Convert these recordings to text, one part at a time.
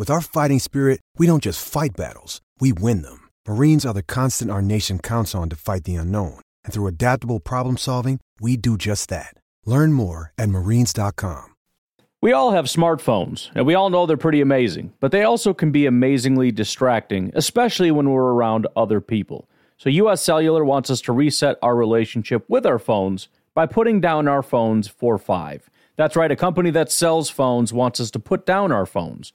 With our fighting spirit, we don't just fight battles, we win them. Marines are the constant our nation counts on to fight the unknown. And through adaptable problem solving, we do just that. Learn more at marines.com. We all have smartphones, and we all know they're pretty amazing, but they also can be amazingly distracting, especially when we're around other people. So, US Cellular wants us to reset our relationship with our phones by putting down our phones for five. That's right, a company that sells phones wants us to put down our phones.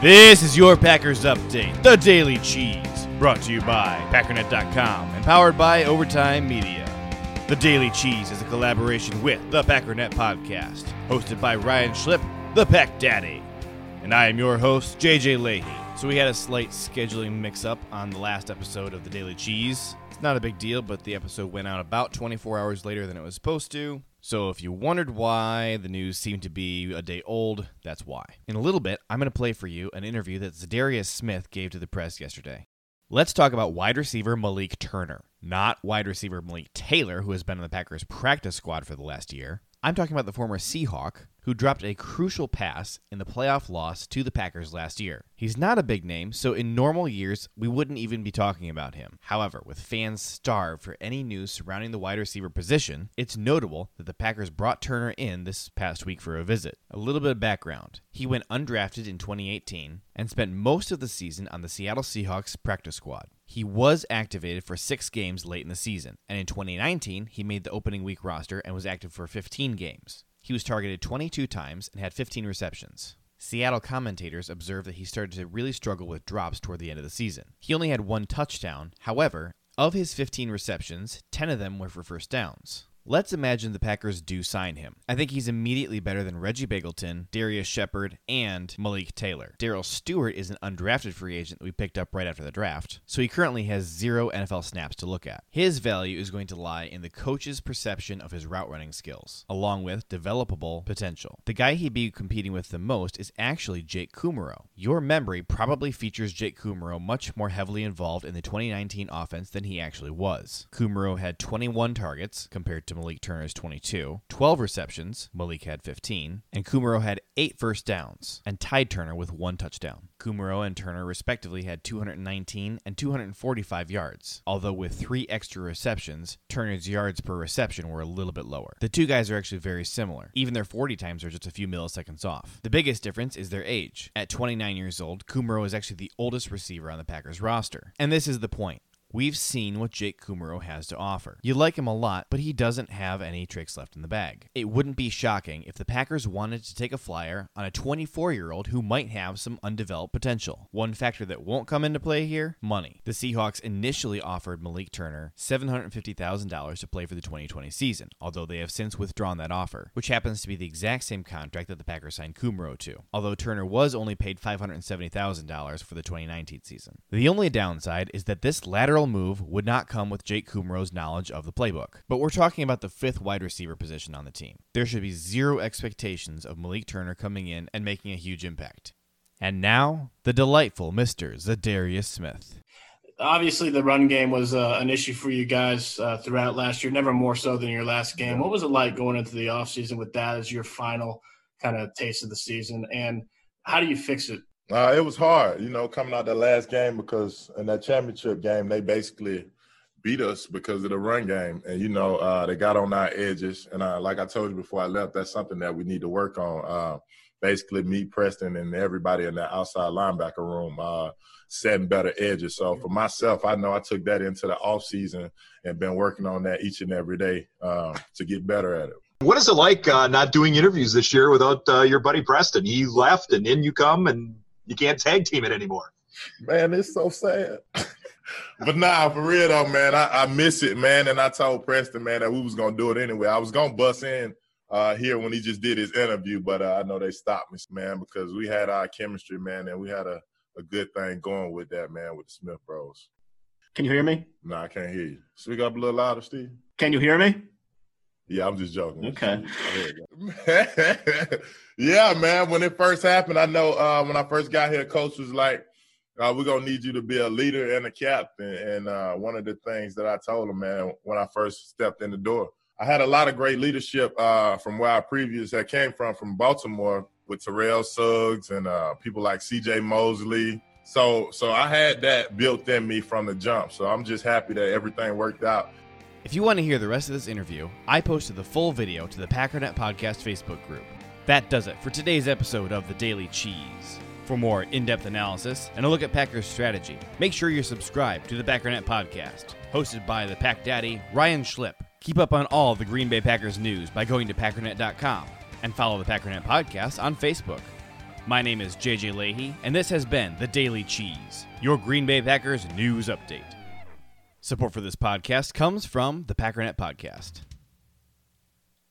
This is your Packers Update, the Daily Cheese, brought to you by Packernet.com and powered by Overtime Media. The Daily Cheese is a collaboration with the Packernet Podcast, hosted by Ryan Schlip, the Pack Daddy. And I am your host, JJ Leahy. So we had a slight scheduling mix up on the last episode of the Daily Cheese. Not a big deal, but the episode went out about 24 hours later than it was supposed to. So if you wondered why the news seemed to be a day old, that's why. In a little bit, I'm going to play for you an interview that Za'Darius Smith gave to the press yesterday. Let's talk about wide receiver Malik Turner, not wide receiver Malik Taylor, who has been on the Packers practice squad for the last year. I'm talking about the former Seahawk, who dropped a crucial pass in the playoff loss to the Packers last year. He's not a big name, so in normal years, we wouldn't even be talking about him. However, with fans starved for any news surrounding the wide receiver position, it's notable that the Packers brought Turner in this past week for a visit. A little bit of background. He went undrafted in 2018 and spent most of the season on the Seattle Seahawks practice squad. He was activated for six games late in the season, and in 2019, he made the opening week roster and was active for 15 games. He was targeted 22 times and had 15 receptions. Seattle commentators observed that he started to really struggle with drops toward the end of the season. He only had one touchdown. However, of his 15 receptions, 10 of them were for first downs. Let's imagine the Packers do sign him. I think he's immediately better than Reggie Begelton, Darrius Shepherd, and Malik Taylor. Darrell Stewart is an undrafted free agent that we picked up right after the draft, so he currently has zero NFL snaps to look at. His value is going to lie in the coach's perception of his route running skills, along with developable potential. The guy he'd be competing with the most is actually Jake Kumerow. Your memory probably features Jake Kumerow much more heavily involved in the 2019 offense than he actually was. Kumerow had 21 targets compared to Malik Turner's 22, 12 receptions, Malik had 15, and Kumerow had 8 first downs, and tied Turner with one touchdown. Kumerow and Turner respectively had 219 and 245 yards, although with 3 extra receptions, Turner's yards per reception were a little bit lower. The two guys are actually very similar. Even their 40 times are just a few milliseconds off. The biggest difference is their age. At 29 years old, Kumerow is actually the oldest receiver on the Packers roster. And this is the point. We've seen what Jake Kumerow has to offer. You like him a lot, but he doesn't have any tricks left in the bag. It wouldn't be shocking if the Packers wanted to take a flyer on a 24 year old who might have some undeveloped potential. One factor that won't come into play here money. The Seahawks initially offered Malik Turner $750,000 to play for the 2020 season, although they have since withdrawn that offer, which happens to be the exact same contract that the Packers signed Kumerow to, although Turner was only paid $570,000 for the 2019 season. The only downside is that this lateral move would not come with Jake Kumerow's knowledge of the playbook. But we're talking about the fifth wide receiver position on the team. There should be zero expectations of Malik Turner coming in and making a huge impact. And now, the delightful Mr. Za'Darius Smith. Obviously, the run game was uh, an issue for you guys uh, throughout last year, never more so than your last game. What was it like going into the offseason with that as your final kind of taste of the season? And how do you fix it? Uh, it was hard, you know, coming out that last game because in that championship game, they basically beat us because of the run game. And, you know, uh, they got on our edges. And uh, like I told you before I left, that's something that we need to work on. Uh, basically, me, Preston, and everybody in the outside linebacker room uh, setting better edges. So for myself, I know I took that into the off season and been working on that each and every day um, to get better at it. What is it like uh, not doing interviews this year without your buddy Preston? He left, and in you come, and you can't tag team it anymore. Man, it's so sad. but nah, for real though, man, I, I, miss it, man. And I told Preston, man, that we was gonna do it anyway. I was gonna bust in uh, here when he just did his interview, but uh, I know they stopped me, man, because we had our chemistry, man, and we had a, a good thing going with that, man, with the Smith Bros. Can you hear me? No, nah, I can't hear you. Speak up a little louder, Steve. Can you hear me? Yeah, I'm just joking. Okay. yeah, man. When it first happened, I know uh, when I first got here, coach was like, uh, "We're gonna need you to be a leader and a captain." And uh, one of the things that I told him, man, when I first stepped in the door, I had a lot of great leadership uh, from where I previous had came from, from Baltimore, with Terrell Suggs and uh, people like C.J. Mosley. So, so I had that built in me from the jump. So I'm just happy that everything worked out. If you want to hear the rest of this interview, I posted the full video to the Packernet Podcast Facebook group. That does it for today's episode of The Daily Cheese. For more in depth analysis and a look at Packers strategy, make sure you're subscribed to the Packernet Podcast, hosted by the Pack Daddy, Ryan Schlip. Keep up on all the Green Bay Packers news by going to Packernet.com and follow the Packernet Podcast on Facebook. My name is JJ Leahy, and this has been The Daily Cheese, your Green Bay Packers news update. Support for this podcast comes from the Packernet Podcast.